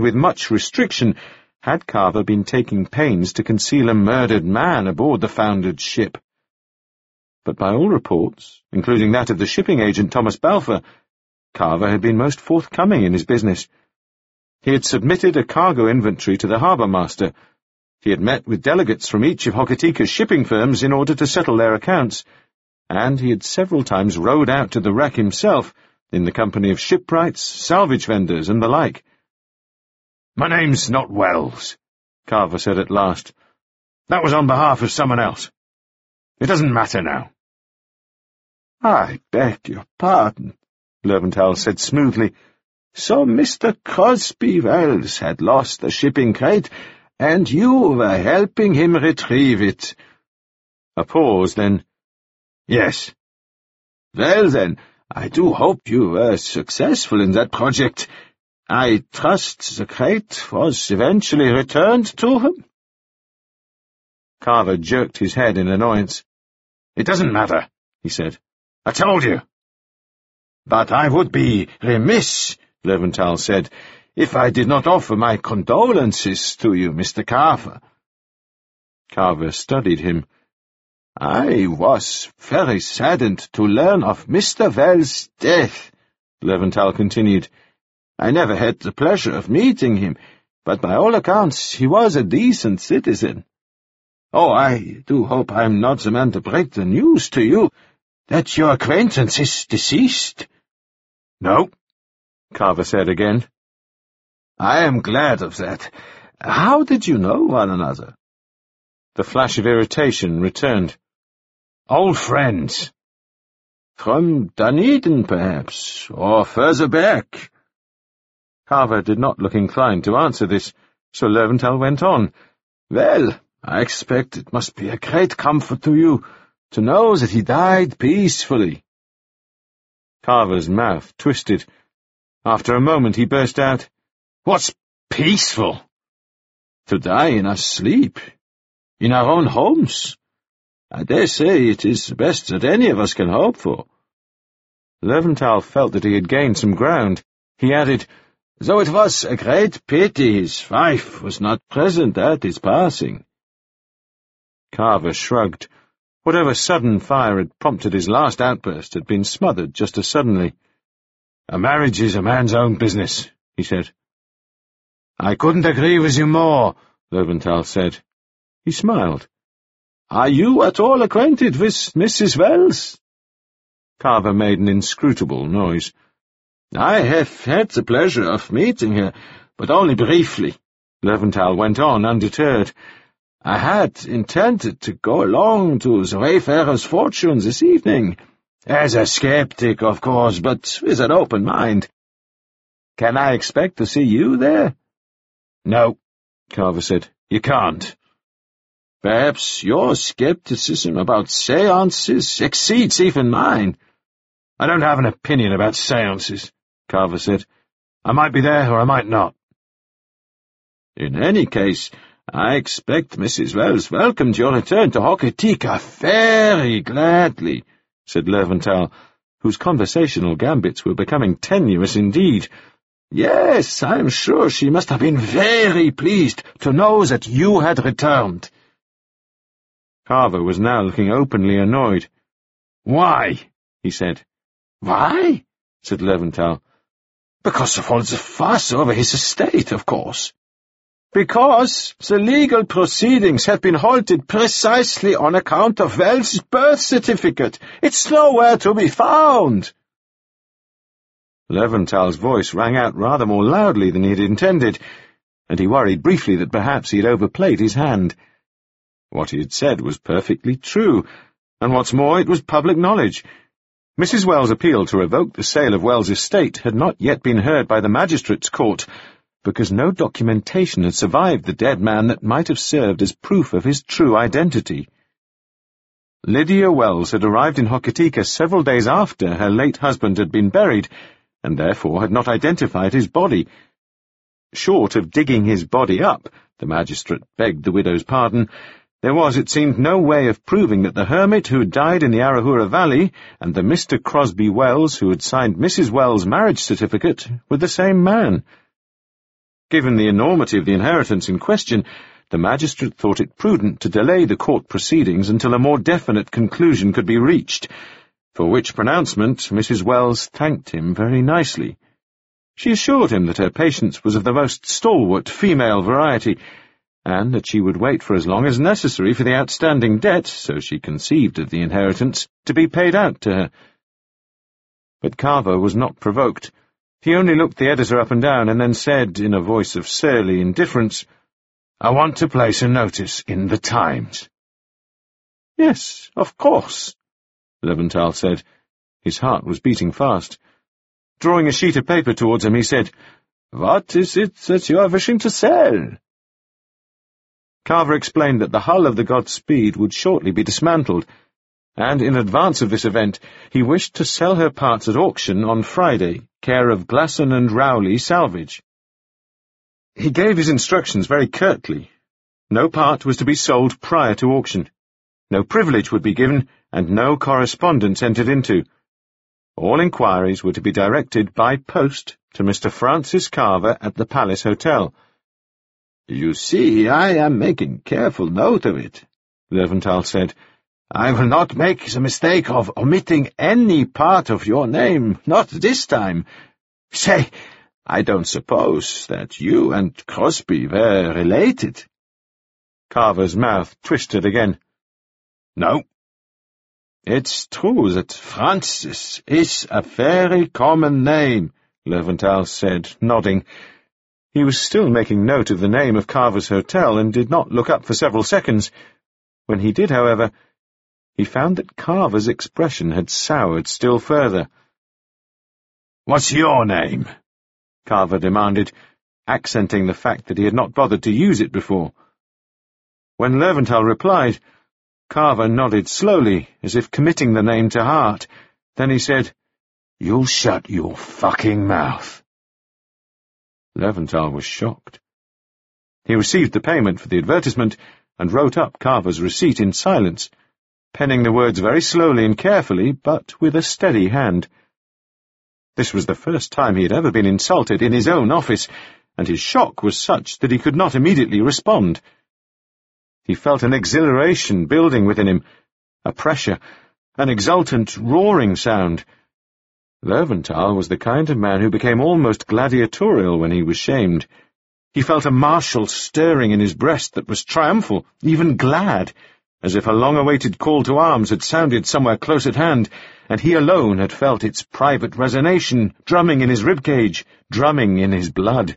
with much restriction, had Carver been taking pains to conceal a murdered man aboard the foundered ship. But by all reports, including that of the shipping agent Thomas Balfour, Carver had been most forthcoming in his business. He had submitted a cargo inventory to the harbour master. He had met with delegates from each of Hokitika's shipping firms in order to settle their accounts, and he had several times rowed out to the wreck himself, in the company of shipwrights, salvage vendors, and the like. My name's not Wells, Carver said at last. That was on behalf of someone else. It doesn't matter now. I beg your pardon, Löwenthal said smoothly. So Mr. Crosby Wells had lost the shipping crate, and you were helping him retrieve it. A pause, then. Yes. Well, then, I do hope you were successful in that project. I trust the crate was eventually returned to him? Carver jerked his head in annoyance. It doesn't matter, he said. I told you. But I would be remiss, Löwenthal said, if I did not offer my condolences to you, Mr. Carver. Carver studied him. I was very saddened to learn of Mr. Wells' death, Löwenthal continued. I never had the pleasure of meeting him, but by all accounts he was a decent citizen. Oh, I do hope I'm not the man to break the news to you that your acquaintance is deceased. No, Carver said again. I am glad of that. How did you know one another? The flash of irritation returned. Old friends. From Dunedin, perhaps, or further back. Carver did not look inclined to answer this, so Löwenthal went on. Well, I expect it must be a great comfort to you to know that he died peacefully. Carver's mouth twisted. After a moment he burst out, What's peaceful? To die in our sleep, in our own homes. I dare say it is the best that any of us can hope for. Löwenthal felt that he had gained some ground. He added, Though it was a great pity his wife was not present at his passing. Carver shrugged. Whatever sudden fire had prompted his last outburst had been smothered just as suddenly. A marriage is a man's own business, he said. I couldn't agree with you more, Löwenthal said. He smiled. Are you at all acquainted with Mrs. Wells? Carver made an inscrutable noise. I have had the pleasure of meeting her, but only briefly. Löwenthal went on, undeterred. I had intended to go along to the Wayfarer's Fortune this evening, as a skeptic, of course, but with an open mind. Can I expect to see you there? No, Carver said. You can't. Perhaps your skepticism about seances exceeds even mine. I don't have an opinion about seances. Carver said. I might be there or I might not. In any case, I expect Mrs. Wells welcomed your return to Hokitika very gladly, said Löwenthal, whose conversational gambits were becoming tenuous indeed. Yes, I'm sure she must have been very pleased to know that you had returned. Carver was now looking openly annoyed. Why? he said. Why? said Löwenthal. Because of all the fuss over his estate, of course. Because the legal proceedings have been halted precisely on account of Wells's birth certificate. It's nowhere to be found. Löwenthal's voice rang out rather more loudly than he had intended, and he worried briefly that perhaps he had overplayed his hand. What he had said was perfectly true, and what's more, it was public knowledge. Mrs. Wells' appeal to revoke the sale of Wells' estate had not yet been heard by the magistrate's court, because no documentation had survived the dead man that might have served as proof of his true identity. Lydia Wells had arrived in Hokitika several days after her late husband had been buried, and therefore had not identified his body. Short of digging his body up, the magistrate begged the widow's pardon, there was, it seemed, no way of proving that the hermit who had died in the Arahura Valley and the Mr. Crosby Wells who had signed Mrs. Wells' marriage certificate were the same man. Given the enormity of the inheritance in question, the magistrate thought it prudent to delay the court proceedings until a more definite conclusion could be reached, for which pronouncement Mrs. Wells thanked him very nicely. She assured him that her patience was of the most stalwart female variety, and that she would wait for as long as necessary for the outstanding debt, so she conceived of the inheritance, to be paid out to her. But Carver was not provoked. He only looked the editor up and down, and then said, in a voice of surly indifference, I want to place a notice in the Times. Yes, of course, Löwenthal said. His heart was beating fast. Drawing a sheet of paper towards him, he said, What is it that you are wishing to sell? Carver explained that the hull of the Godspeed would shortly be dismantled, and in advance of this event, he wished to sell her parts at auction on Friday, care of Glasson and Rowley Salvage. He gave his instructions very curtly. No part was to be sold prior to auction. No privilege would be given, and no correspondence entered into. All inquiries were to be directed by post to Mr. Francis Carver at the Palace Hotel. You see, I am making careful note of it, Löwenthal said. I will not make the mistake of omitting any part of your name, not this time. Say, I don't suppose that you and Crosby were related. Carver's mouth twisted again. No, it's true that Francis is a very common name, Löwenthal said, nodding. He was still making note of the name of Carver's Hotel and did not look up for several seconds. When he did, however, he found that Carver's expression had soured still further. What's your name? Carver demanded, accenting the fact that he had not bothered to use it before. When Löwenthal replied, Carver nodded slowly, as if committing the name to heart. Then he said, You'll shut your fucking mouth. Löwenthal was shocked. He received the payment for the advertisement and wrote up Carver's receipt in silence, penning the words very slowly and carefully, but with a steady hand. This was the first time he had ever been insulted in his own office, and his shock was such that he could not immediately respond. He felt an exhilaration building within him, a pressure, an exultant, roaring sound. Löwenthal was the kind of man who became almost gladiatorial when he was shamed. He felt a martial stirring in his breast that was triumphal, even glad, as if a long-awaited call to arms had sounded somewhere close at hand, and he alone had felt its private resonation drumming in his rib cage, drumming in his blood.